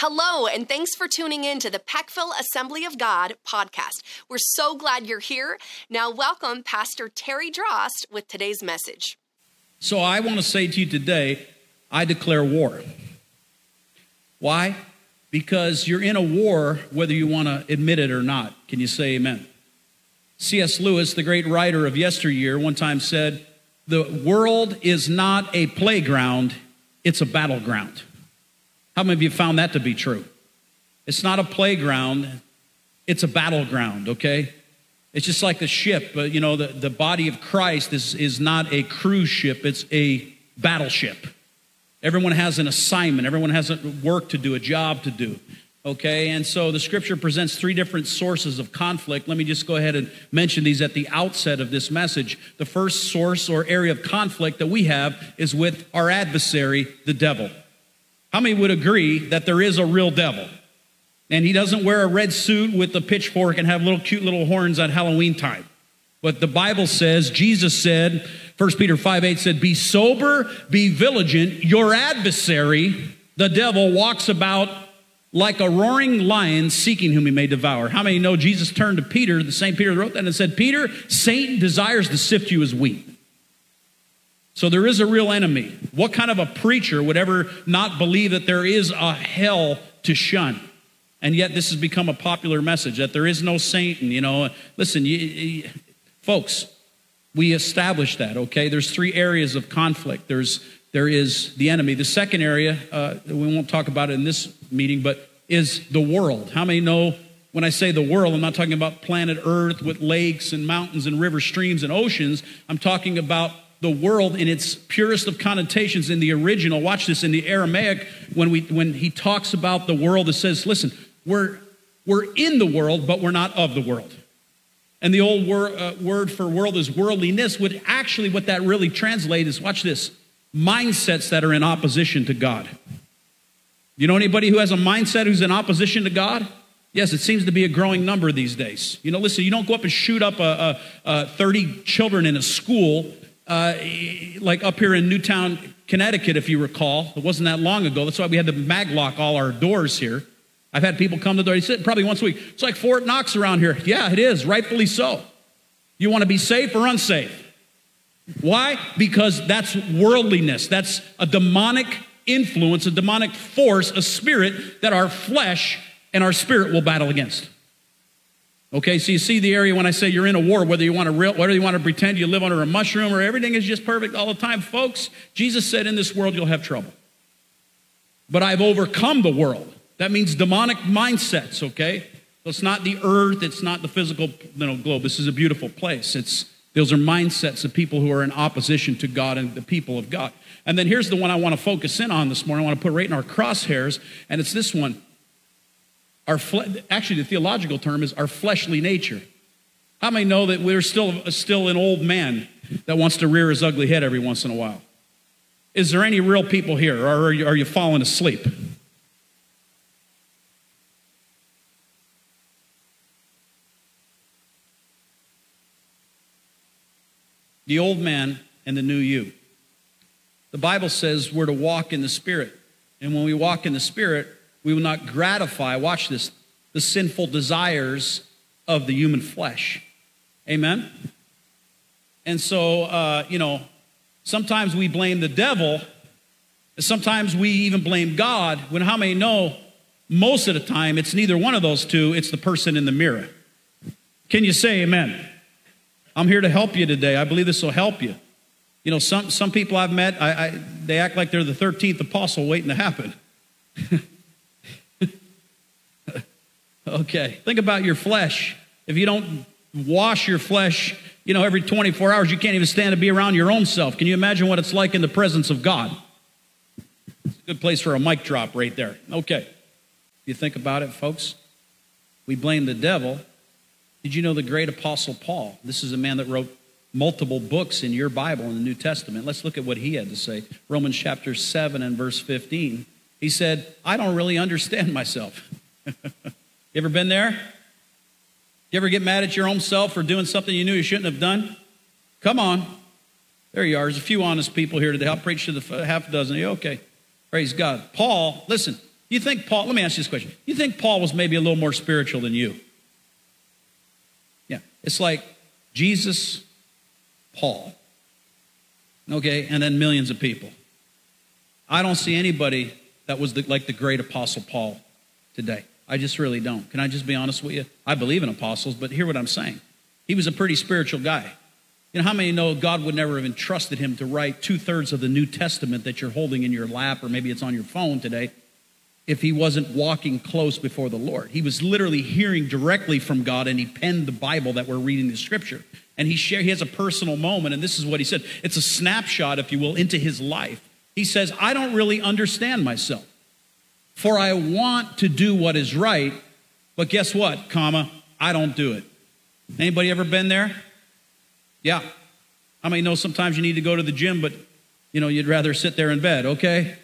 Hello, and thanks for tuning in to the Peckville Assembly of God podcast. We're so glad you're here. Now, welcome Pastor Terry Drost with today's message. So, I want to say to you today, I declare war. Why? Because you're in a war whether you want to admit it or not. Can you say amen? C.S. Lewis, the great writer of yesteryear, one time said, The world is not a playground, it's a battleground. How many of you found that to be true? It's not a playground, it's a battleground, okay? It's just like the ship, but you know, the, the body of Christ is, is not a cruise ship, it's a battleship. Everyone has an assignment, everyone has a work to do, a job to do. Okay, and so the scripture presents three different sources of conflict. Let me just go ahead and mention these at the outset of this message. The first source or area of conflict that we have is with our adversary, the devil. How many would agree that there is a real devil? And he doesn't wear a red suit with a pitchfork and have little cute little horns at Halloween time. But the Bible says, Jesus said, 1 Peter 5 8 said, Be sober, be vigilant. Your adversary, the devil, walks about like a roaring lion seeking whom he may devour. How many know Jesus turned to Peter, the same Peter wrote that, and said, Peter, Satan desires to sift you as wheat. So there is a real enemy. What kind of a preacher would ever not believe that there is a hell to shun? And yet this has become a popular message that there is no Satan, you know. Listen, you, you, folks, we established that, okay? There's three areas of conflict. There's there is the enemy. The second area, uh, we won't talk about it in this meeting, but is the world. How many know when I say the world, I'm not talking about planet Earth with lakes and mountains and rivers, streams and oceans. I'm talking about the world in its purest of connotations in the original. Watch this in the Aramaic when we when he talks about the world, it says, listen, we're we're in the world, but we're not of the world. And the old wor- uh, word for world is worldliness, would actually what that really translates is watch this mindsets that are in opposition to God. You know anybody who has a mindset who's in opposition to God? Yes, it seems to be a growing number these days. You know, listen, you don't go up and shoot up a, a, a 30 children in a school uh, like up here in Newtown, Connecticut, if you recall. It wasn't that long ago. That's why we had to maglock all our doors here. I've had people come to the door, sit probably once a week. It's like Fort Knox around here. Yeah, it is, rightfully so. You want to be safe or unsafe? Why? Because that's worldliness. That's a demonic influence, a demonic force, a spirit that our flesh and our spirit will battle against. Okay, so you see the area when I say you're in a war, whether you want to real, whether you want to pretend you live under a mushroom or everything is just perfect all the time, folks. Jesus said, "In this world you'll have trouble, but I've overcome the world." That means demonic mindsets. Okay, so it's not the earth, it's not the physical you know, globe. This is a beautiful place. It's those are mindsets of people who are in opposition to God and the people of God. And then here's the one I want to focus in on this morning. I want to put right in our crosshairs, and it's this one. Our fle- actually, the theological term is our fleshly nature. How many know that we're still, still an old man that wants to rear his ugly head every once in a while? Is there any real people here, or are you, are you falling asleep? The old man and the new you. The Bible says we're to walk in the Spirit. And when we walk in the Spirit, we will not gratify, watch this, the sinful desires of the human flesh. Amen? And so, uh, you know, sometimes we blame the devil, sometimes we even blame God, when how many know most of the time it's neither one of those two, it's the person in the mirror. Can you say amen? I'm here to help you today. I believe this will help you. You know, some, some people I've met, I, I, they act like they're the 13th apostle waiting to happen. Okay, think about your flesh. If you don't wash your flesh, you know, every 24 hours, you can't even stand to be around your own self. Can you imagine what it's like in the presence of God? It's a good place for a mic drop right there. Okay. You think about it, folks? We blame the devil. Did you know the great apostle Paul? This is a man that wrote multiple books in your Bible in the New Testament. Let's look at what he had to say. Romans chapter 7 and verse 15. He said, I don't really understand myself. You ever been there? You ever get mad at your own self for doing something you knew you shouldn't have done? Come on. There you are. There's a few honest people here today. I'll preach to the half a dozen. You okay? Praise God. Paul, listen, You think Paul, let me ask you this question. You think Paul was maybe a little more spiritual than you? Yeah. It's like Jesus, Paul, okay, and then millions of people. I don't see anybody that was the, like the great apostle Paul today. I just really don't. Can I just be honest with you? I believe in apostles, but hear what I'm saying. He was a pretty spiritual guy. You know, how many know God would never have entrusted him to write two thirds of the New Testament that you're holding in your lap, or maybe it's on your phone today, if he wasn't walking close before the Lord? He was literally hearing directly from God, and he penned the Bible that we're reading the scripture. And he, share, he has a personal moment, and this is what he said. It's a snapshot, if you will, into his life. He says, I don't really understand myself, for I want to do what is right, but guess what, comma, I don't do it. Anybody ever been there? Yeah. How many know sometimes you need to go to the gym, but you know, you'd rather sit there in bed, okay?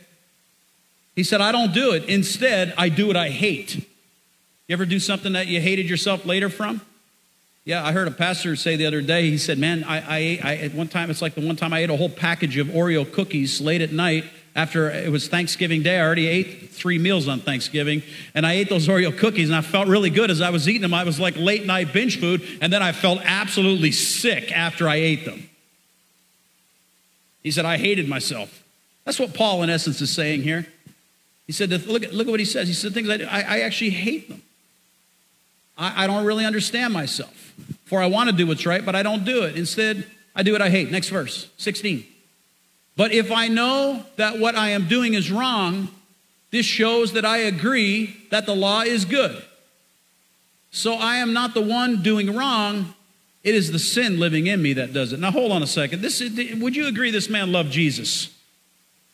He said, I don't do it. Instead, I do what I hate. You ever do something that you hated yourself later from? Yeah, I heard a pastor say the other day, he said, Man, I, I, I at one time, it's like the one time I ate a whole package of Oreo cookies late at night after it was Thanksgiving Day. I already ate three meals on Thanksgiving, and I ate those Oreo cookies, and I felt really good as I was eating them. I was like late night binge food, and then I felt absolutely sick after I ate them. He said, I hated myself. That's what Paul, in essence, is saying here. He said, look at, look at what he says. He said, things I, I, I actually hate them. I, I don't really understand myself. For I want to do what's right, but I don't do it. Instead, I do what I hate. Next verse, 16. But if I know that what I am doing is wrong, this shows that I agree that the law is good. So I am not the one doing wrong. It is the sin living in me that does it. Now hold on a second. This would you agree this man loved Jesus?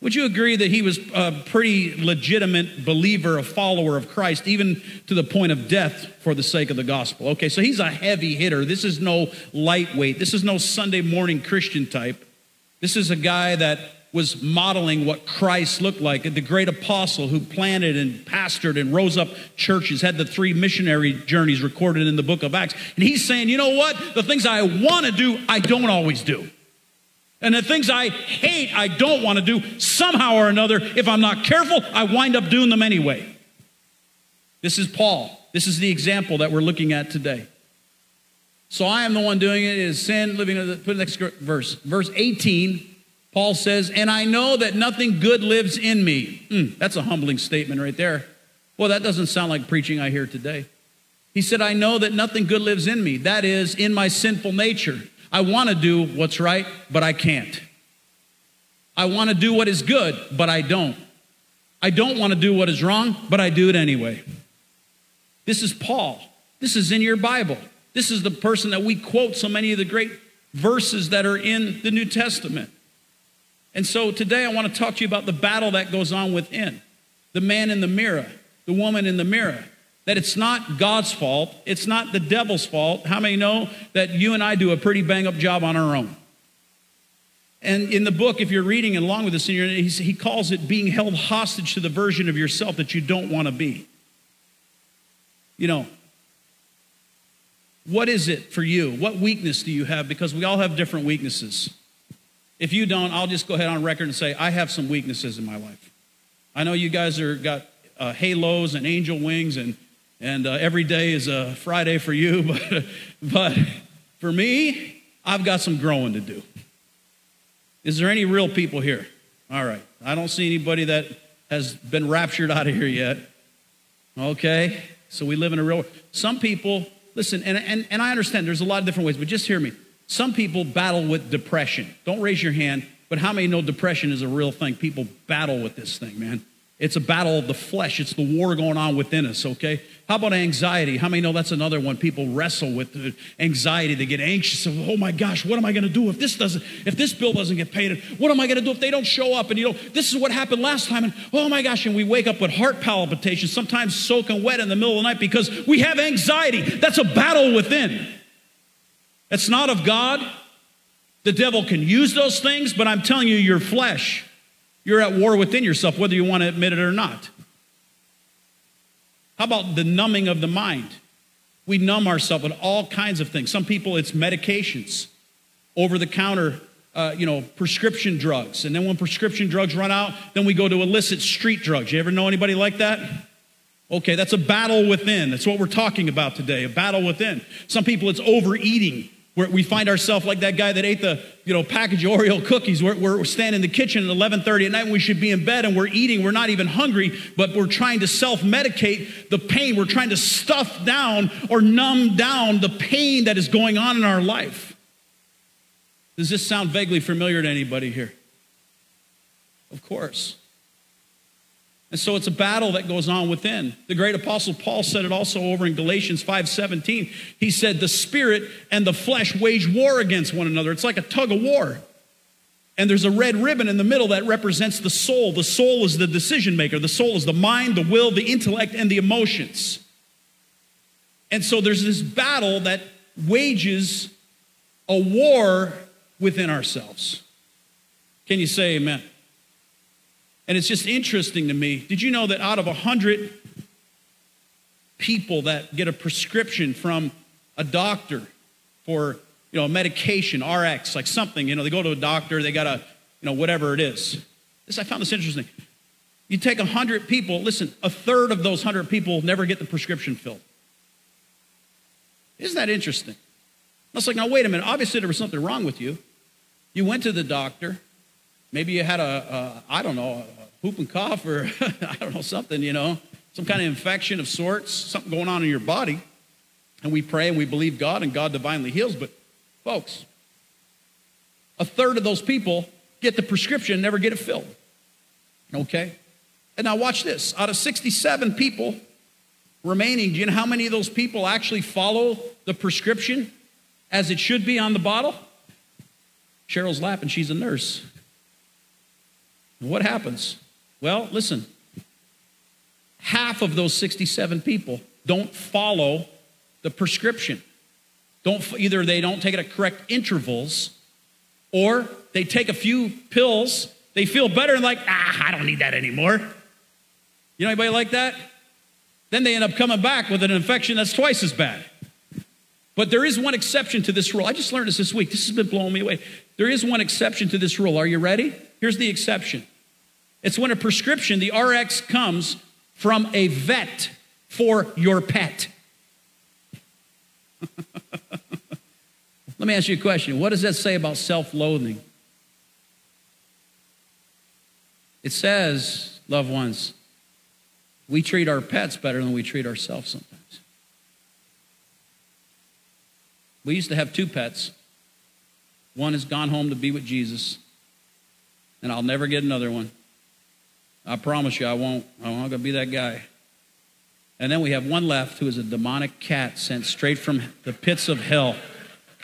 Would you agree that he was a pretty legitimate believer, a follower of Christ, even to the point of death for the sake of the gospel? Okay, so he's a heavy hitter. This is no lightweight. This is no Sunday morning Christian type. This is a guy that was modeling what Christ looked like, the great apostle who planted and pastored and rose up churches, had the three missionary journeys recorded in the book of Acts. And he's saying, you know what? The things I want to do, I don't always do. And the things I hate, I don't want to do, somehow or another, if I'm not careful, I wind up doing them anyway. This is Paul. This is the example that we're looking at today. So I am the one doing it. It is sin living. Put the next verse. Verse 18, Paul says, And I know that nothing good lives in me. Mm, that's a humbling statement right there. Well, that doesn't sound like preaching I hear today. He said, I know that nothing good lives in me. That is, in my sinful nature. I want to do what's right, but I can't. I want to do what is good, but I don't. I don't want to do what is wrong, but I do it anyway. This is Paul. This is in your Bible. This is the person that we quote so many of the great verses that are in the New Testament. And so today I want to talk to you about the battle that goes on within the man in the mirror, the woman in the mirror that it's not God's fault, it's not the devil's fault. How many know that you and I do a pretty bang up job on our own? And in the book, if you're reading along with this, he calls it being held hostage to the version of yourself that you don't want to be. You know, what is it for you? What weakness do you have? Because we all have different weaknesses. If you don't, I'll just go ahead on record and say, I have some weaknesses in my life. I know you guys are got uh, halos and angel wings and and uh, every day is a Friday for you, but, but for me, I've got some growing to do. Is there any real people here? All right. I don't see anybody that has been raptured out of here yet. Okay. So we live in a real some people listen and, and, and i understand there's a lot of different ways but just hear me. Some people battle with depression. Don't raise your hand but how many know depression is a real thing? People battle with this thing man it's a battle of the flesh. It's the war going on within us, okay? How about anxiety? How many know that's another one? People wrestle with anxiety. They get anxious of, oh my gosh, what am I gonna do if this doesn't, if this bill doesn't get paid? What am I gonna do if they don't show up? And you know, this is what happened last time, and oh my gosh, and we wake up with heart palpitations, sometimes soaking wet in the middle of the night because we have anxiety. That's a battle within. It's not of God. The devil can use those things, but I'm telling you, your flesh you're at war within yourself, whether you want to admit it or not. How about the numbing of the mind? We numb ourselves with all kinds of things. Some people, it's medications, over the counter uh, you know, prescription drugs. And then when prescription drugs run out, then we go to illicit street drugs. You ever know anybody like that? Okay, that's a battle within. That's what we're talking about today, a battle within. Some people, it's overeating. We find ourselves like that guy that ate the you know package of Oreo cookies. We're, we're standing in the kitchen at 11:30 at night. And we should be in bed and we're eating. We're not even hungry, but we're trying to self-medicate the pain. We're trying to stuff down or numb down the pain that is going on in our life. Does this sound vaguely familiar to anybody here? Of course. And so it's a battle that goes on within. The great apostle Paul said it also over in Galatians 5:17. He said the spirit and the flesh wage war against one another. It's like a tug of war. And there's a red ribbon in the middle that represents the soul. The soul is the decision maker. The soul is the mind, the will, the intellect and the emotions. And so there's this battle that wages a war within ourselves. Can you say amen? And it's just interesting to me. Did you know that out of 100 people that get a prescription from a doctor for, you know, a medication, RX, like something, you know, they go to a doctor, they got a, you know, whatever it is. This, I found this interesting. You take 100 people, listen, a third of those 100 people never get the prescription filled. Isn't that interesting? I was like, now, wait a minute. Obviously, there was something wrong with you. You went to the doctor. Maybe you had a, a I don't know, whooping cough or I don't know, something, you know, some kind of infection of sorts, something going on in your body. And we pray and we believe God and God divinely heals. But folks, a third of those people get the prescription and never get it filled. Okay? And now watch this. Out of 67 people remaining, do you know how many of those people actually follow the prescription as it should be on the bottle? Cheryl's laughing. She's a nurse. What happens? Well, listen, half of those 67 people don't follow the prescription. Don't, either they don't take it at correct intervals or they take a few pills, they feel better and like, ah, I don't need that anymore. You know anybody like that? Then they end up coming back with an infection that's twice as bad. But there is one exception to this rule. I just learned this this week. This has been blowing me away. There is one exception to this rule. Are you ready? Here's the exception it's when a prescription, the RX, comes from a vet for your pet. Let me ask you a question. What does that say about self loathing? It says, loved ones, we treat our pets better than we treat ourselves sometimes. We used to have two pets. One has gone home to be with Jesus, and I'll never get another one. I promise you, I won't. I'm not going to be that guy. And then we have one left who is a demonic cat sent straight from the pits of hell,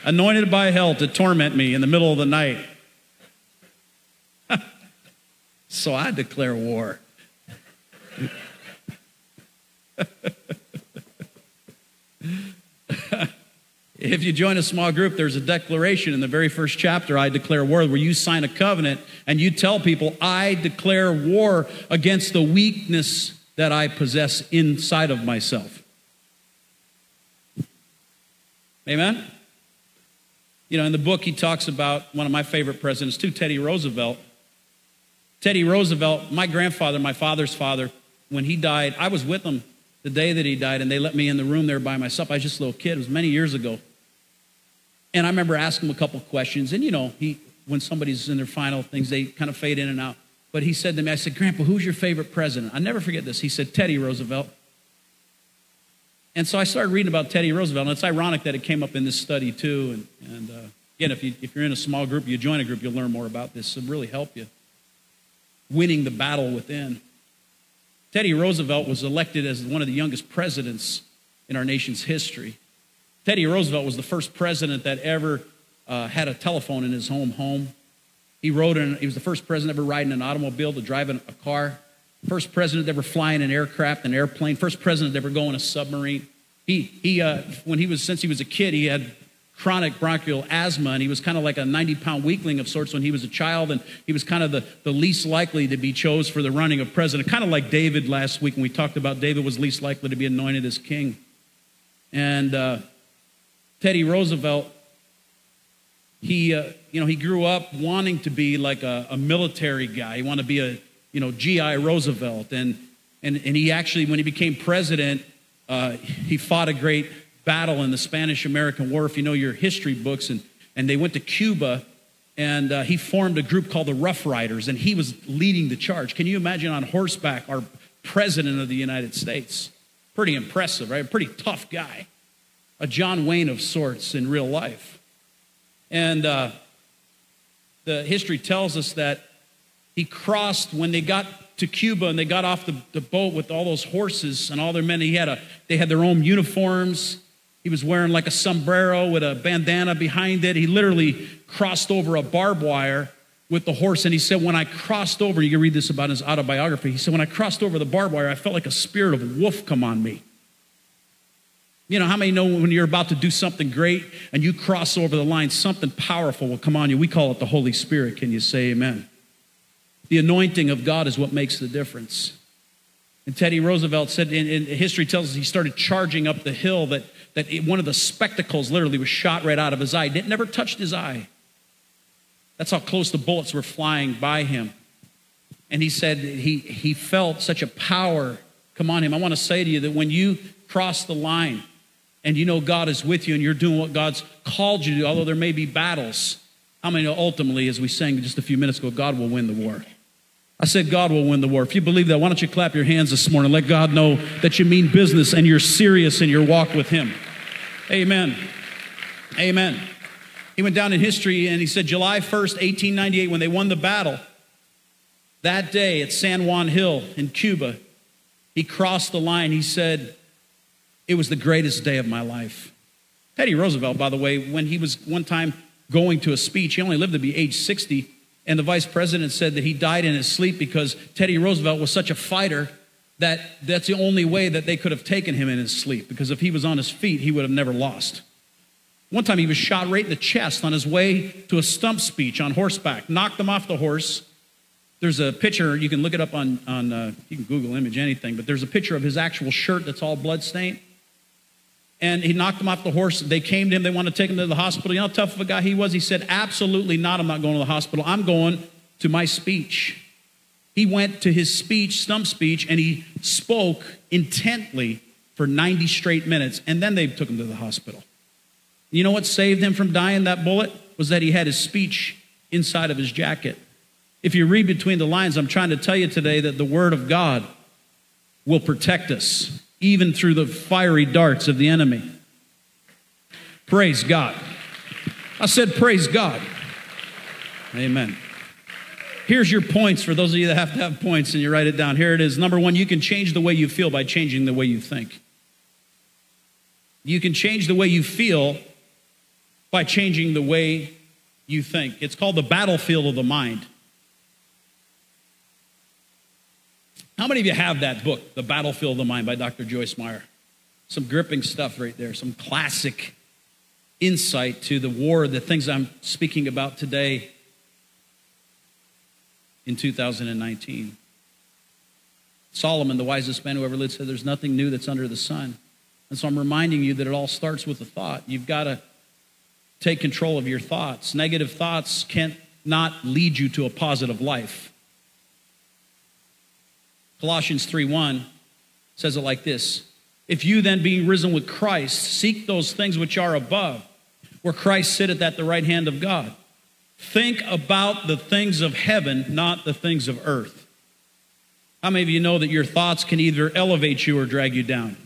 anointed by hell to torment me in the middle of the night. so I declare war. If you join a small group, there's a declaration in the very first chapter, I declare war, where you sign a covenant and you tell people, I declare war against the weakness that I possess inside of myself. Amen? You know, in the book, he talks about one of my favorite presidents, too, Teddy Roosevelt. Teddy Roosevelt, my grandfather, my father's father, when he died, I was with him the day that he died, and they let me in the room there by myself. I was just a little kid. It was many years ago. And I remember asking him a couple questions. And, you know, he, when somebody's in their final things, they kind of fade in and out. But he said to me, I said, Grandpa, who's your favorite president? I never forget this. He said, Teddy Roosevelt. And so I started reading about Teddy Roosevelt. And it's ironic that it came up in this study, too. And, and uh, again, if, you, if you're in a small group, you join a group, you'll learn more about this. It'll really help you. Winning the battle within. Teddy Roosevelt was elected as one of the youngest presidents in our nation's history. Teddy Roosevelt was the first president that ever uh, had a telephone in his home home. He rode in, he was the first president ever riding an automobile to drive in a car. First president ever flying an aircraft, an airplane. First president ever going a submarine. He, he uh, when he was, since he was a kid, he had chronic bronchial asthma, and he was kind of like a 90 pound weakling of sorts when he was a child, and he was kind of the, the least likely to be chose for the running of president. Kind of like David last week when we talked about David was least likely to be anointed as king. And uh, Teddy Roosevelt he, uh, you know, he grew up wanting to be like a, a military guy. He wanted to be a, you know, G.I. Roosevelt. And, and, and he actually, when he became president, uh, he fought a great battle in the Spanish American War, if you know your history books. And, and they went to Cuba, and uh, he formed a group called the Rough Riders, and he was leading the charge. Can you imagine on horseback our president of the United States? Pretty impressive, right? A pretty tough guy. A John Wayne of sorts in real life. And uh, the history tells us that he crossed when they got to Cuba and they got off the, the boat with all those horses and all their men. He had a, they had their own uniforms. He was wearing like a sombrero with a bandana behind it. He literally crossed over a barbed wire with the horse. And he said, When I crossed over, you can read this about his autobiography. He said, When I crossed over the barbed wire, I felt like a spirit of wolf come on me. You know, how many know when you're about to do something great and you cross over the line, something powerful will come on you? We call it the Holy Spirit. Can you say amen? The anointing of God is what makes the difference. And Teddy Roosevelt said, in history tells us he started charging up the hill that, that one of the spectacles literally was shot right out of his eye. It never touched his eye. That's how close the bullets were flying by him. And he said he, he felt such a power come on him. I want to say to you that when you cross the line, and you know God is with you and you're doing what God's called you to although there may be battles. How many know ultimately, as we sang just a few minutes ago, God will win the war? I said, God will win the war. If you believe that, why don't you clap your hands this morning? Let God know that you mean business and you're serious in your walk with Him. Amen. Amen. He went down in history and he said, July 1st, 1898, when they won the battle, that day at San Juan Hill in Cuba, he crossed the line. He said, it was the greatest day of my life. Teddy Roosevelt, by the way, when he was one time going to a speech, he only lived to be age 60, and the vice president said that he died in his sleep because Teddy Roosevelt was such a fighter that that's the only way that they could have taken him in his sleep because if he was on his feet, he would have never lost. One time he was shot right in the chest on his way to a stump speech on horseback, knocked him off the horse. There's a picture, you can look it up on, on uh, you can Google image anything, but there's a picture of his actual shirt that's all bloodstained and he knocked him off the horse. They came to him, they wanted to take him to the hospital. You know how tough of a guy he was? He said, Absolutely not, I'm not going to the hospital. I'm going to my speech. He went to his speech, stump speech, and he spoke intently for 90 straight minutes, and then they took him to the hospital. You know what saved him from dying that bullet? Was that he had his speech inside of his jacket. If you read between the lines, I'm trying to tell you today that the Word of God will protect us even through the fiery darts of the enemy. Praise God. I said, Praise God. Amen. Here's your points for those of you that have to have points and you write it down. Here it is. Number one, you can change the way you feel by changing the way you think. You can change the way you feel by changing the way you think. It's called the battlefield of the mind. How many of you have that book, The Battlefield of the Mind by Dr. Joyce Meyer? Some gripping stuff right there, some classic insight to the war, the things I'm speaking about today in 2019. Solomon, the wisest man who ever lived, said, There's nothing new that's under the sun. And so I'm reminding you that it all starts with a thought. You've got to take control of your thoughts. Negative thoughts can't not lead you to a positive life. Colossians 3:1 says it like this: If you then being risen with Christ seek those things which are above, where Christ sitteth at the right hand of God, think about the things of heaven, not the things of earth. How many of you know that your thoughts can either elevate you or drag you down?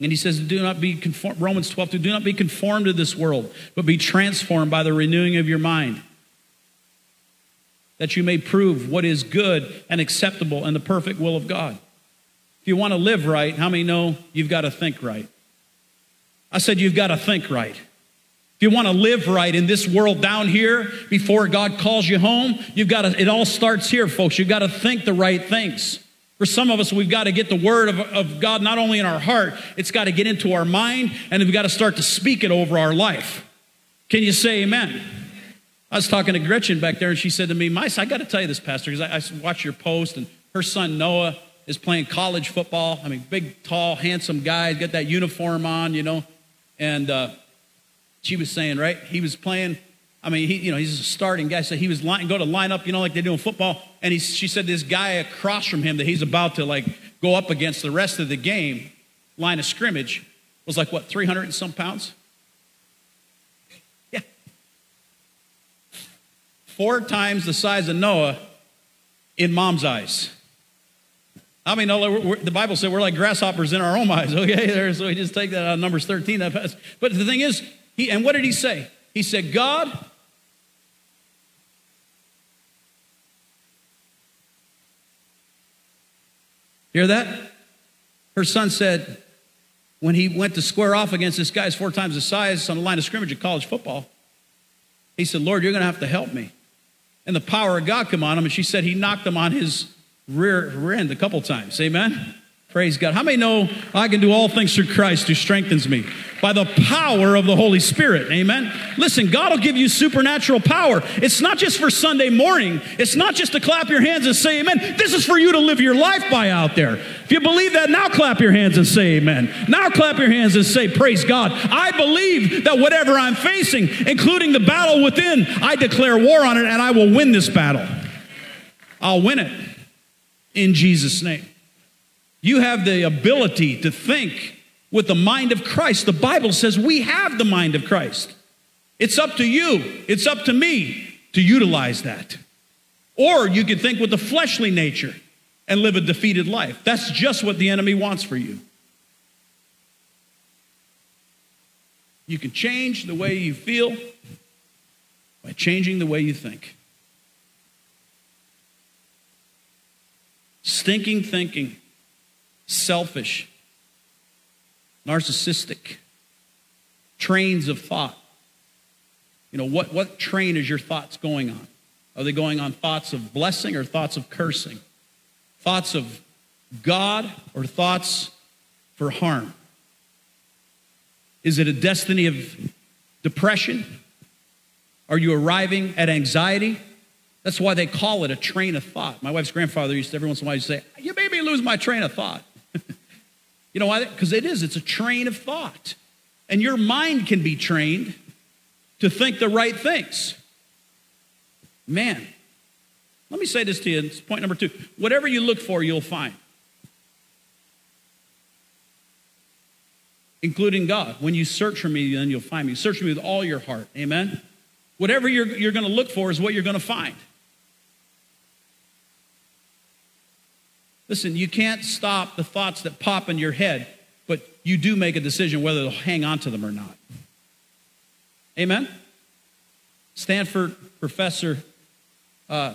And he says, do not be conformed, Romans 12, do not be conformed to this world, but be transformed by the renewing of your mind that you may prove what is good and acceptable and the perfect will of God. If you want to live right, how many know you've got to think right? I said, you've got to think right. If you want to live right in this world down here before God calls you home, you've got to, it all starts here, folks. You've got to think the right things. For some of us, we've got to get the word of, of God not only in our heart, it's got to get into our mind, and we've got to start to speak it over our life. Can you say amen? I was talking to Gretchen back there, and she said to me, Mice, I got to tell you this, Pastor, because I, I watch your post, and her son Noah is playing college football. I mean, big, tall, handsome guy, he's got that uniform on, you know. And uh, She was saying, right? He was playing. I mean, he, you know, he's a starting guy, so he was line, go to line up, you know, like they do in football. And he, she said this guy across from him that he's about to like go up against the rest of the game, line of scrimmage, was like what, 300 and some pounds? Four times the size of Noah in mom's eyes. I mean, the Bible said we're like grasshoppers in our own eyes. Okay, so we just take that out of Numbers 13. But the thing is, he, and what did he say? He said, God, hear that? Her son said, when he went to square off against this guy's four times the size on the line of scrimmage at college football, he said, Lord, you're going to have to help me. And the power of God come on him. And she said he knocked him on his rear, rear end a couple times. Amen? Praise God. How many know I can do all things through Christ who strengthens me? By the power of the Holy Spirit. Amen. Listen, God will give you supernatural power. It's not just for Sunday morning. It's not just to clap your hands and say amen. This is for you to live your life by out there. If you believe that, now clap your hands and say amen. Now clap your hands and say, Praise God. I believe that whatever I'm facing, including the battle within, I declare war on it and I will win this battle. I'll win it in Jesus' name. You have the ability to think with the mind of Christ. The Bible says we have the mind of Christ. It's up to you, it's up to me to utilize that. Or you could think with the fleshly nature and live a defeated life. That's just what the enemy wants for you. You can change the way you feel by changing the way you think. Stinking thinking selfish, narcissistic, trains of thought. You know, what, what train is your thoughts going on? Are they going on thoughts of blessing or thoughts of cursing? Thoughts of God or thoughts for harm? Is it a destiny of depression? Are you arriving at anxiety? That's why they call it a train of thought. My wife's grandfather used to every once in a while say, You made me lose my train of thought. You know why? Because it is, it's a train of thought. And your mind can be trained to think the right things. Man, let me say this to you. It's point number two. Whatever you look for, you'll find. Including God. When you search for me, then you'll find me. Search me with all your heart. Amen? Whatever you're, you're going to look for is what you're going to find. Listen, you can't stop the thoughts that pop in your head, but you do make a decision whether to hang on to them or not. Amen? Stanford professor, uh,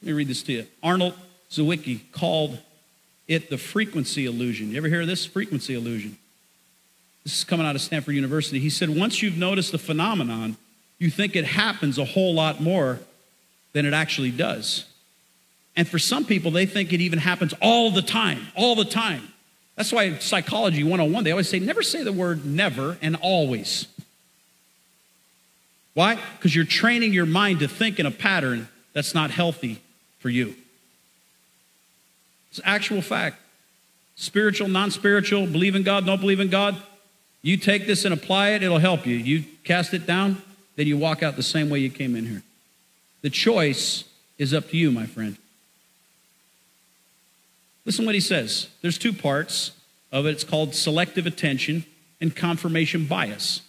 let me read this to you. Arnold Zwicky called it the frequency illusion. You ever hear of this? Frequency illusion. This is coming out of Stanford University. He said, once you've noticed the phenomenon, you think it happens a whole lot more than it actually does. And for some people, they think it even happens all the time, all the time. That's why psychology 101, they always say never say the word never and always. Why? Because you're training your mind to think in a pattern that's not healthy for you. It's actual fact. Spiritual, non spiritual, believe in God, don't believe in God. You take this and apply it, it'll help you. You cast it down, then you walk out the same way you came in here. The choice is up to you, my friend. Listen what he says. There's two parts of it. It's called selective attention and confirmation bias.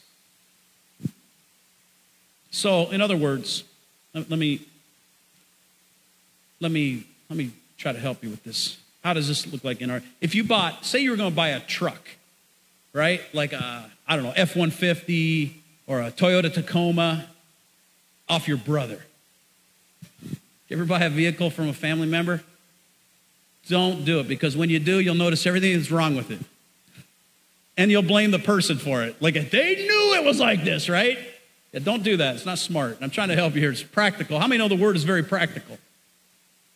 So, in other words, let me let me let me try to help you with this. How does this look like in our if you bought, say you were going to buy a truck, right? Like a I don't know, F-150 or a Toyota Tacoma off your brother. You ever buy a vehicle from a family member? Don't do it because when you do, you'll notice everything that's wrong with it. And you'll blame the person for it. Like, they knew it was like this, right? Yeah, don't do that. It's not smart. I'm trying to help you here. It's practical. How many know the word is very practical?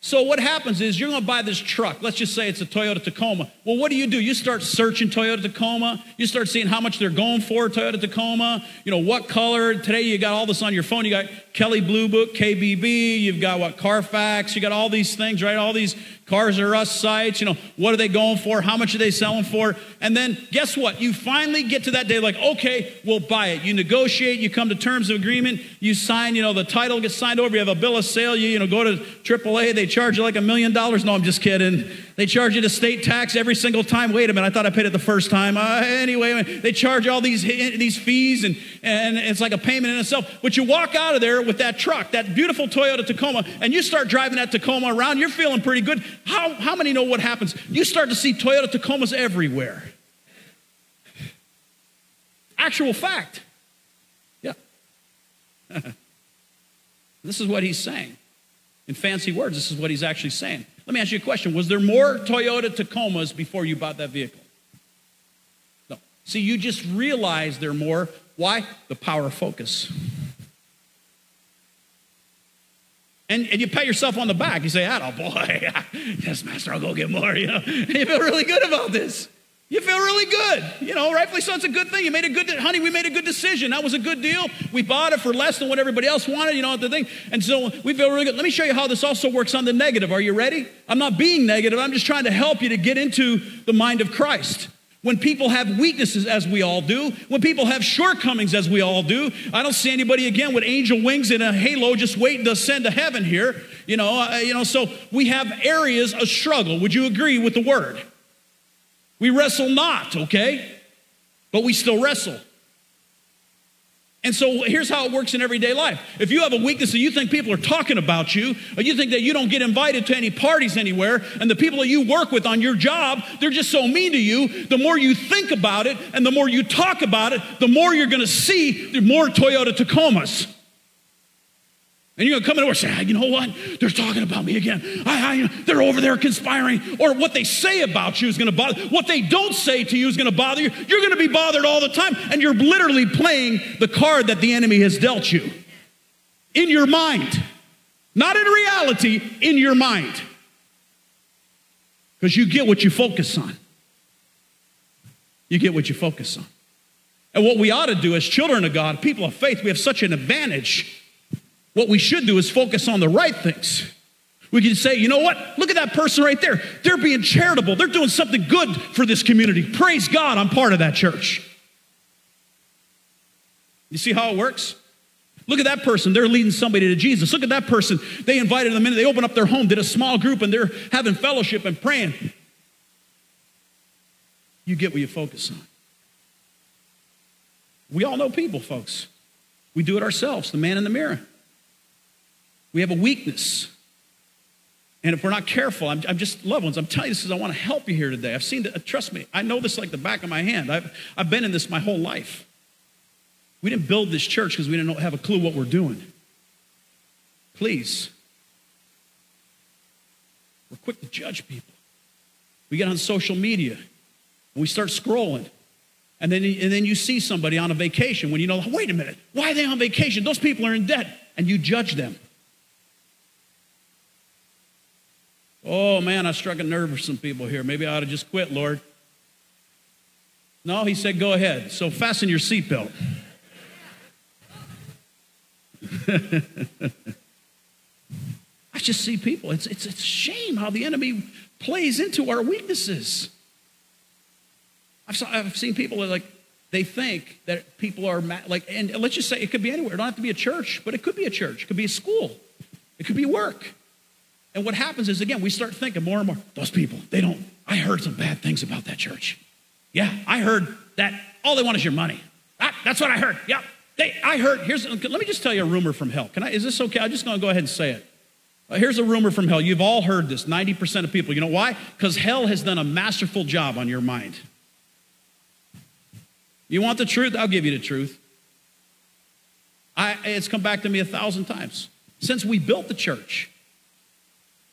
So, what happens is you're going to buy this truck. Let's just say it's a Toyota Tacoma. Well, what do you do? You start searching Toyota Tacoma. You start seeing how much they're going for, Toyota Tacoma. You know, what color. Today you got all this on your phone. You got Kelley Blue Book, KBB, you've got what, Carfax, you got all these things, right? All these Cars are us sites, you know, what are they going for? How much are they selling for? And then guess what? You finally get to that day, like, okay, we'll buy it. You negotiate, you come to terms of agreement, you sign, you know, the title gets signed over, you have a bill of sale, you, you know, go to AAA, they charge you like a million dollars. No, I'm just kidding. They charge you the state tax every single time. Wait a minute, I thought I paid it the first time. Uh, anyway, they charge all these, these fees, and, and it's like a payment in itself. But you walk out of there with that truck, that beautiful Toyota Tacoma, and you start driving that Tacoma around, you're feeling pretty good. How, how many know what happens? You start to see Toyota Tacomas everywhere. Actual fact. Yeah. this is what he's saying. In fancy words, this is what he's actually saying. Let me ask you a question Was there more Toyota Tacomas before you bought that vehicle? No. See, you just realize there are more. Why? The power focus. And, and you pat yourself on the back. You say, oh boy, yes, Master, I'll go get more. You know, you feel really good about this. You feel really good. You know, rightfully so, it's a good thing. You made a good, honey, we made a good decision. That was a good deal. We bought it for less than what everybody else wanted, you know, the thing. And so we feel really good. Let me show you how this also works on the negative. Are you ready? I'm not being negative. I'm just trying to help you to get into the mind of Christ when people have weaknesses, as we all do, when people have shortcomings, as we all do. I don't see anybody again with angel wings and a halo just waiting to ascend to heaven here. You know, uh, you know. So we have areas of struggle. Would you agree with the word? We wrestle not, okay, but we still wrestle. And so here's how it works in everyday life. If you have a weakness and you think people are talking about you, or you think that you don't get invited to any parties anywhere, and the people that you work with on your job, they're just so mean to you, the more you think about it and the more you talk about it, the more you're gonna see more Toyota Tacomas. And you're gonna come in and say, ah, you know what? They're talking about me again. I, I, they're over there conspiring. Or what they say about you is gonna bother. What they don't say to you is gonna bother you. You're gonna be bothered all the time, and you're literally playing the card that the enemy has dealt you in your mind, not in reality, in your mind, because you get what you focus on. You get what you focus on. And what we ought to do as children of God, people of faith, we have such an advantage what we should do is focus on the right things. We can say, you know what? Look at that person right there. They're being charitable. They're doing something good for this community. Praise God, I'm part of that church. You see how it works? Look at that person. They're leading somebody to Jesus. Look at that person. They invited them in. They opened up their home, did a small group, and they're having fellowship and praying. You get what you focus on. We all know people, folks. We do it ourselves, the man in the mirror. We have a weakness. And if we're not careful, I'm, I'm, just, loved ones, I'm telling you this because I want to help you here today. I've seen, the, uh, trust me, I know this like the back of my hand. I've, I've been in this my whole life. We didn't build this church because we didn't have a clue what we're doing. Please. We're quick to judge people. We get on social media and we start scrolling. And then, and then you see somebody on a vacation when you know, wait a minute, why are they on vacation? Those people are in debt. And you judge them. Oh, oh man, I struck a nerve with some people here. Maybe I ought to just quit, Lord. No, he said, go ahead. So fasten your seatbelt. I just see people. It's, it's, it's a shame how the enemy plays into our weaknesses. I've, saw, I've seen people that like, they think that people are like, and let's just say it could be anywhere. It don't have to be a church, but it could be a church. It could be a school. It could be work. And what happens is, again, we start thinking more and more, those people, they don't, I heard some bad things about that church. Yeah, I heard that all they want is your money. Ah, that's what I heard. Yeah, they, I heard, here's, let me just tell you a rumor from hell. Can I, is this okay? I'm just gonna go ahead and say it. Uh, here's a rumor from hell. You've all heard this, 90% of people. You know why? Because hell has done a masterful job on your mind. You want the truth? I'll give you the truth. I, it's come back to me a thousand times. Since we built the church,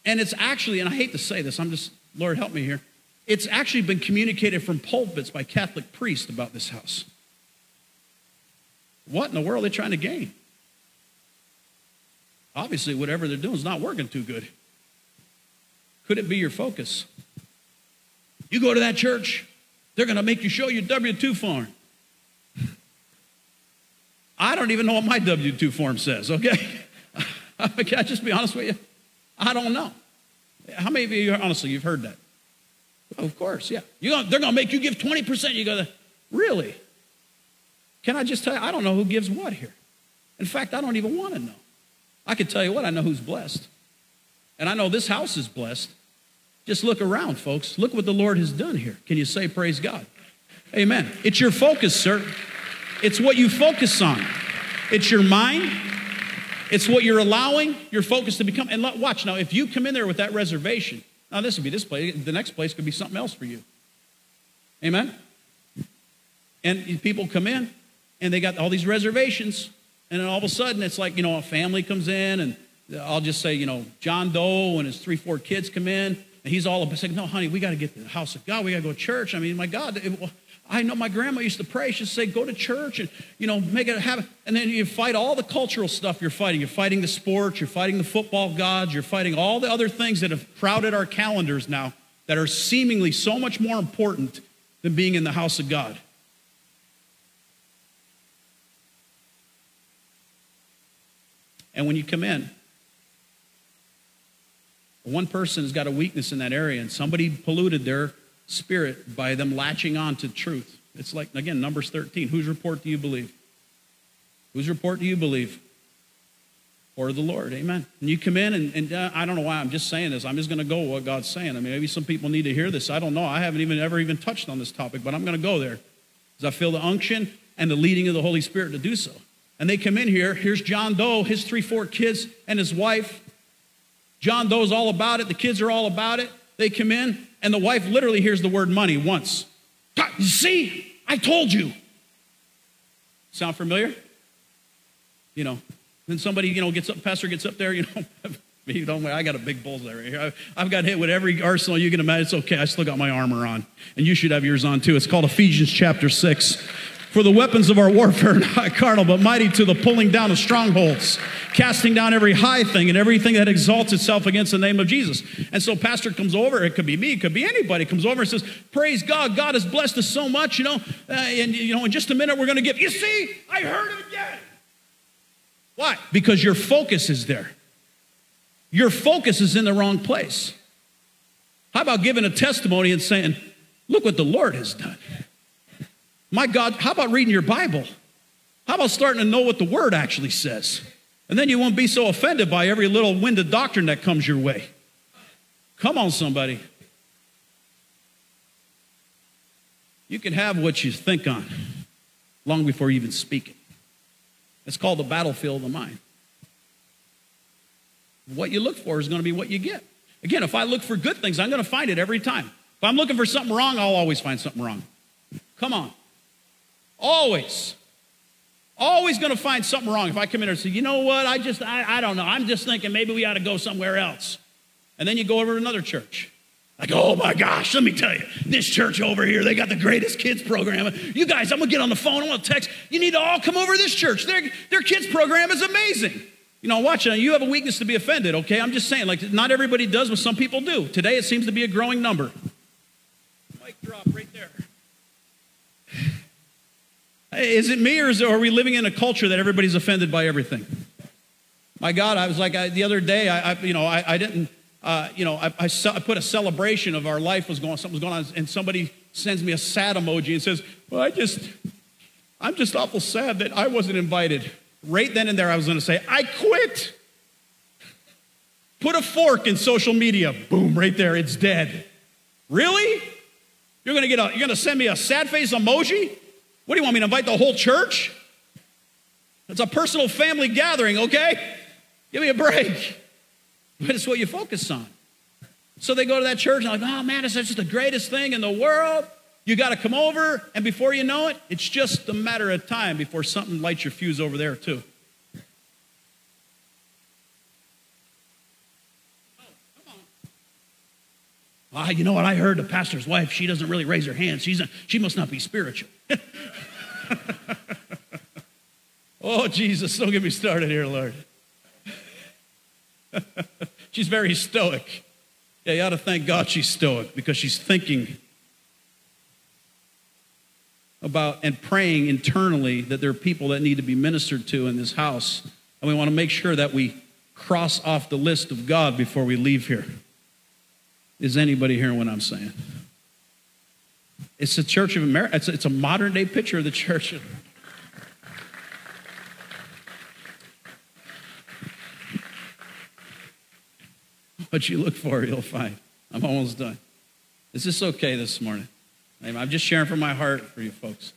and it's actually, and I hate to say this, I'm just, Lord, help me here. It's actually been communicated from pulpits by Catholic priests about this house. What in the world are they trying to gain? Obviously, whatever they're doing is not working too good. Could it be your focus? You go to that church, they're going to make you show your W 2 form. I don't even know what my W 2 form says, okay? Can I just be honest with you? I don't know. How many of you, honestly, you've heard that? Oh, of course, yeah. They're going to make you give 20%. You go, really? Can I just tell you, I don't know who gives what here. In fact, I don't even want to know. I can tell you what, I know who's blessed. And I know this house is blessed. Just look around, folks. Look what the Lord has done here. Can you say, Praise God? Amen. It's your focus, sir. It's what you focus on. It's your mind. It's what you're allowing your focus to become. And watch now, if you come in there with that reservation, now this would be this place, the next place could be something else for you. Amen? And people come in and they got all these reservations. And then all of a sudden, it's like, you know, a family comes in and I'll just say, you know, John Doe and his three, four kids come in. And he's all about saying, no, honey, we got to get to the house of God. We got to go to church. I mean, my God, it, I know my grandma used to pray. She'd say, go to church and, you know, make it happen. And then you fight all the cultural stuff you're fighting. You're fighting the sports, you're fighting the football gods, you're fighting all the other things that have crowded our calendars now that are seemingly so much more important than being in the house of God. And when you come in, one person has got a weakness in that area, and somebody polluted their spirit by them latching on to truth. It's like, again, Numbers 13. Whose report do you believe? Whose report do you believe? Or the Lord, amen. And you come in, and, and uh, I don't know why I'm just saying this. I'm just going to go what God's saying. I mean, maybe some people need to hear this. I don't know. I haven't even ever even touched on this topic, but I'm going to go there because I feel the unction and the leading of the Holy Spirit to do so. And they come in here. Here's John Doe, his three, four kids, and his wife. John Doe's all about it. The kids are all about it. They come in, and the wife literally hears the word money once. See, I told you. Sound familiar? You know, then somebody, you know, gets up, pastor gets up there, you know, you don't, I got a big bullseye right here. I've got hit with every arsenal you can imagine. It's okay. I still got my armor on. And you should have yours on too. It's called Ephesians chapter 6. For the weapons of our warfare are not carnal, but mighty to the pulling down of strongholds, casting down every high thing and everything that exalts itself against the name of Jesus. And so, pastor comes over. It could be me. It could be anybody. Comes over and says, "Praise God! God has blessed us so much. You know, uh, and you know, in just a minute we're going to give. You see, I heard it again. Why? Because your focus is there. Your focus is in the wrong place. How about giving a testimony and saying, "Look what the Lord has done." My God, how about reading your Bible? How about starting to know what the Word actually says? And then you won't be so offended by every little winded doctrine that comes your way. Come on, somebody. You can have what you think on long before you even speak it. It's called the battlefield of the mind. What you look for is going to be what you get. Again, if I look for good things, I'm going to find it every time. If I'm looking for something wrong, I'll always find something wrong. Come on. Always. Always going to find something wrong if I come in and say, you know what, I just, I, I don't know. I'm just thinking maybe we ought to go somewhere else. And then you go over to another church. Go, oh my gosh, let me tell you, this church over here, they got the greatest kids program. You guys, I'm gonna get on the phone, I'm gonna text. You need to all come over to this church. Their, their kids program is amazing. You know, watch it. You have a weakness to be offended, okay? I'm just saying, like, not everybody does, but some people do. Today, it seems to be a growing number. Mic drop right there. Is it me or is, are we living in a culture that everybody's offended by everything? My God, I was like I, the other day, I, I you know, I, I didn't, uh, you know, I, I, put a celebration of our life was going, something was going on, and somebody sends me a sad emoji and says, well, I just, I'm just awful sad that I wasn't invited. Right then and there, I was going to say, I quit. Put a fork in social media. Boom, right there, it's dead. Really? You're going to get a, you're going to send me a sad face emoji? What do you want me to invite the whole church? It's a personal family gathering, okay? Give me a break. But it's what you focus on. So they go to that church and like, oh man, it's just the greatest thing in the world. You got to come over, and before you know it, it's just a matter of time before something lights your fuse over there too. Ah, you know what? I heard the pastor's wife, she doesn't really raise her hand. She's she must not be spiritual. oh, Jesus, don't get me started here, Lord. she's very stoic. Yeah, you ought to thank God she's stoic because she's thinking. about and praying internally that there are people that need to be ministered to in this house. And we want to make sure that we cross off the list of God before we leave here. Is anybody hearing what I'm saying? It's the Church of America. It's, a modern day picture of the church. What you look for, you'll find. I'm almost done. Is this okay this morning? I'm just sharing from my heart for you folks.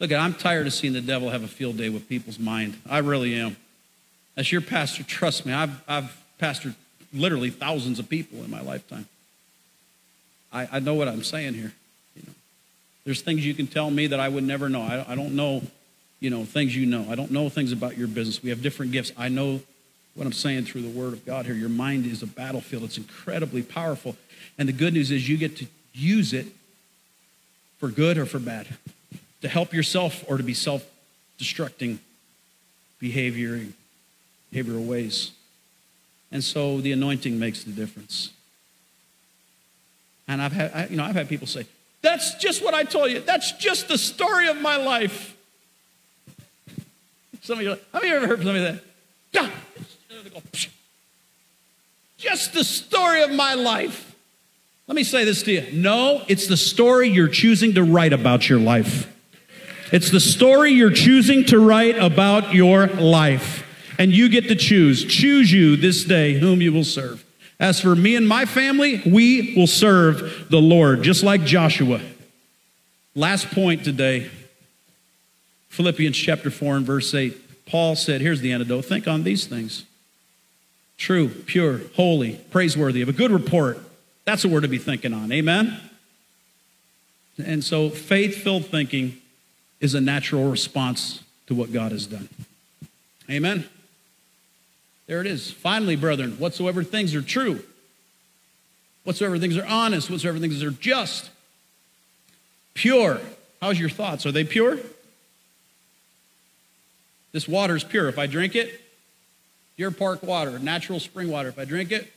Look, I'm tired of seeing the devil have a field day with people's mind. I really am. As your pastor, trust me, I've, I've pastored literally thousands of people in my lifetime. I, I know what I'm saying here. You know, there's things you can tell me that I would never know. I, I don't know, you know, things you know. I don't know things about your business. We have different gifts. I know what I'm saying through the Word of God here. Your mind is a battlefield. It's incredibly powerful. And the good news is you get to use it for good or for bad, to help yourself or to be self destructing behavior, behavioral ways. And so the anointing makes the difference. And I've had, you know, I've had people say, that's just what I told you. That's just the story of my life. Some of you, have you ever heard somebody that? Yeah. Just the story of my life. Let me say this to you. No, it's the story you're choosing to write about your life. It's the story you're choosing to write about your life. And you get to choose. Choose you this day whom you will serve. As for me and my family, we will serve the Lord, just like Joshua. Last point today Philippians chapter 4 and verse 8. Paul said, Here's the antidote. Think on these things true, pure, holy, praiseworthy, of a good report. That's what we're to be thinking on. Amen? And so faith filled thinking is a natural response to what God has done. Amen? There it is. Finally, brethren, whatsoever things are true, whatsoever things are honest, whatsoever things are just, pure. How's your thoughts? Are they pure? This water is pure. If I drink it, Deer Park water, natural spring water. If I drink it,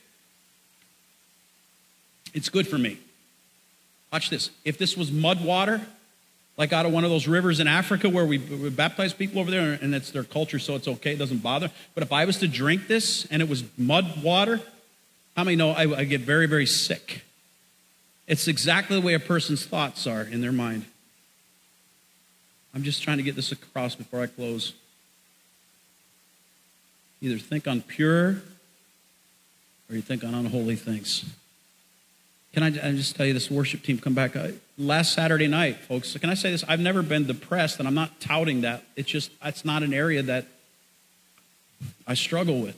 it's good for me. Watch this. If this was mud water, like out of one of those rivers in Africa where we, we baptize people over there and it's their culture, so it's okay, it doesn't bother. But if I was to drink this and it was mud water, how many know I, I get very, very sick? It's exactly the way a person's thoughts are in their mind. I'm just trying to get this across before I close. Either think on pure or you think on unholy things. Can I, I just tell you this worship team come back? Uh, last Saturday night, folks, can I say this? I've never been depressed, and I'm not touting that. It's just, it's not an area that I struggle with.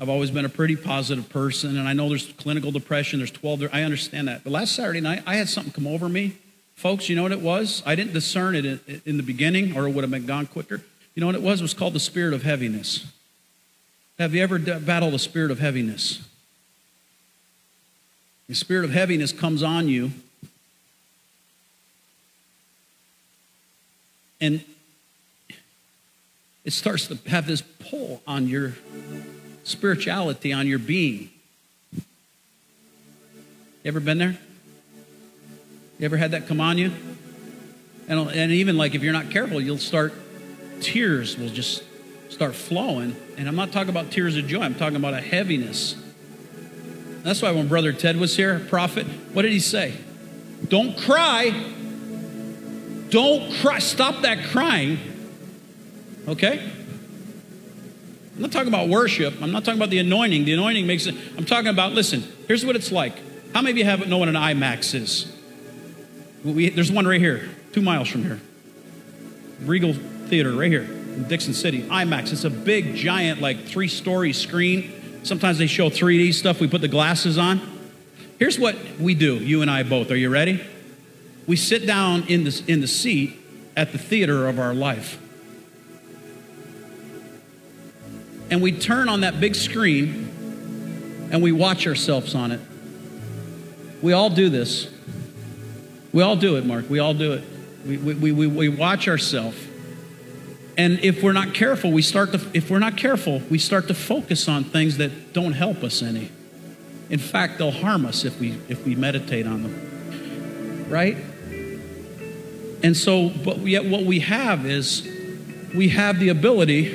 I've always been a pretty positive person, and I know there's clinical depression, there's 12, I understand that. But last Saturday night, I had something come over me. Folks, you know what it was? I didn't discern it in, in the beginning, or it would have been gone quicker. You know what it was? It was called the spirit of heaviness. Have you ever battled the spirit of heaviness? The spirit of heaviness comes on you, and it starts to have this pull on your spirituality, on your being. You ever been there? You ever had that come on you? And, and even like if you're not careful, you'll start tears will just start flowing. And I'm not talking about tears of joy, I'm talking about a heaviness. That's why when Brother Ted was here, prophet, what did he say? Don't cry. Don't cry. Stop that crying. Okay? I'm not talking about worship. I'm not talking about the anointing. The anointing makes it. I'm talking about, listen, here's what it's like. How many of you have know what an IMAX is? We, there's one right here, two miles from here. Regal Theater right here in Dickson City. IMAX. It's a big, giant, like three story screen. Sometimes they show 3D stuff. We put the glasses on. Here's what we do, you and I both. Are you ready? We sit down in the, in the seat at the theater of our life. And we turn on that big screen and we watch ourselves on it. We all do this. We all do it, Mark. We all do it. We, we, we, we watch ourselves and if we're not careful, we start to, if we're not careful, we start to focus on things that don't help us any. In fact, they'll harm us if we if we meditate on them. Right? And so, but yet what we have is we have the ability,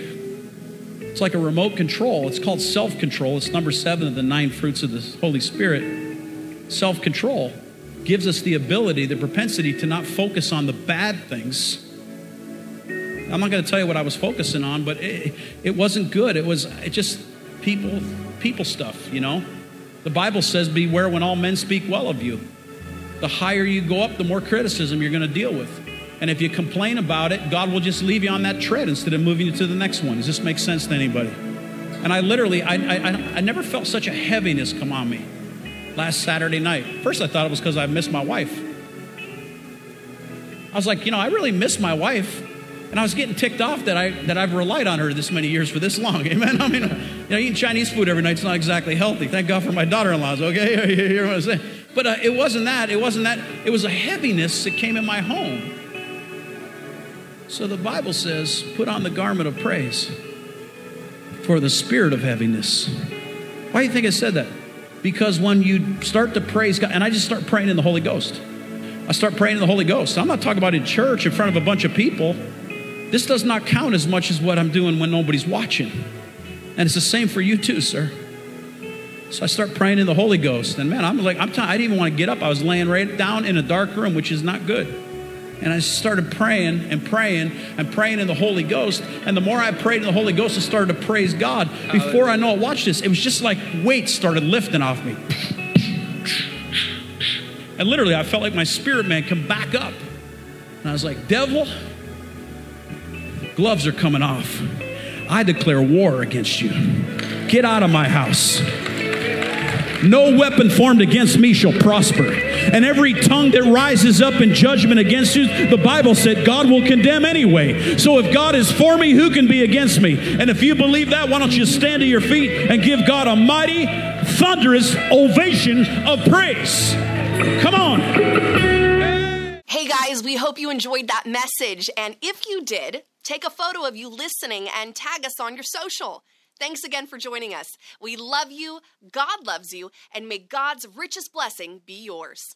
it's like a remote control. It's called self control. It's number seven of the nine fruits of the Holy Spirit. Self control gives us the ability, the propensity to not focus on the bad things. I'm not going to tell you what I was focusing on, but it, it wasn't good. It was it just people people stuff, you know. The Bible says, "Beware when all men speak well of you." The higher you go up, the more criticism you're going to deal with. And if you complain about it, God will just leave you on that tread instead of moving you to the next one. Does this make sense to anybody? And I literally, I, I, I never felt such a heaviness come on me last Saturday night. First, I thought it was because I missed my wife. I was like, you know, I really miss my wife. And I was getting ticked off that, I, that I've relied on her this many years for this long. Amen? I mean, you know, eating Chinese food every night night's not exactly healthy. Thank God for my daughter in laws, okay? You hear what I'm saying? But uh, it wasn't that. It wasn't that. It was a heaviness that came in my home. So the Bible says, put on the garment of praise for the spirit of heaviness. Why do you think it said that? Because when you start to praise God, and I just start praying in the Holy Ghost. I start praying in the Holy Ghost. I'm not talking about in church in front of a bunch of people. This does not count as much as what I'm doing when nobody's watching. And it's the same for you too, sir. So I start praying in the Holy Ghost. And man, I'm like, I'm t- I didn't even want to get up. I was laying right down in a dark room, which is not good. And I started praying and praying and praying in the Holy Ghost. And the more I prayed in the Holy Ghost, I started to praise God. Before I know it, watch this. It was just like weights started lifting off me. And literally, I felt like my spirit man come back up. And I was like, Devil, gloves are coming off. I declare war against you. Get out of my house. No weapon formed against me shall prosper. And every tongue that rises up in judgment against you, the Bible said God will condemn anyway. So if God is for me, who can be against me? And if you believe that, why don't you stand to your feet and give God a mighty, thunderous ovation of praise? Come on. Hey guys, we hope you enjoyed that message. And if you did, take a photo of you listening and tag us on your social. Thanks again for joining us. We love you, God loves you, and may God's richest blessing be yours.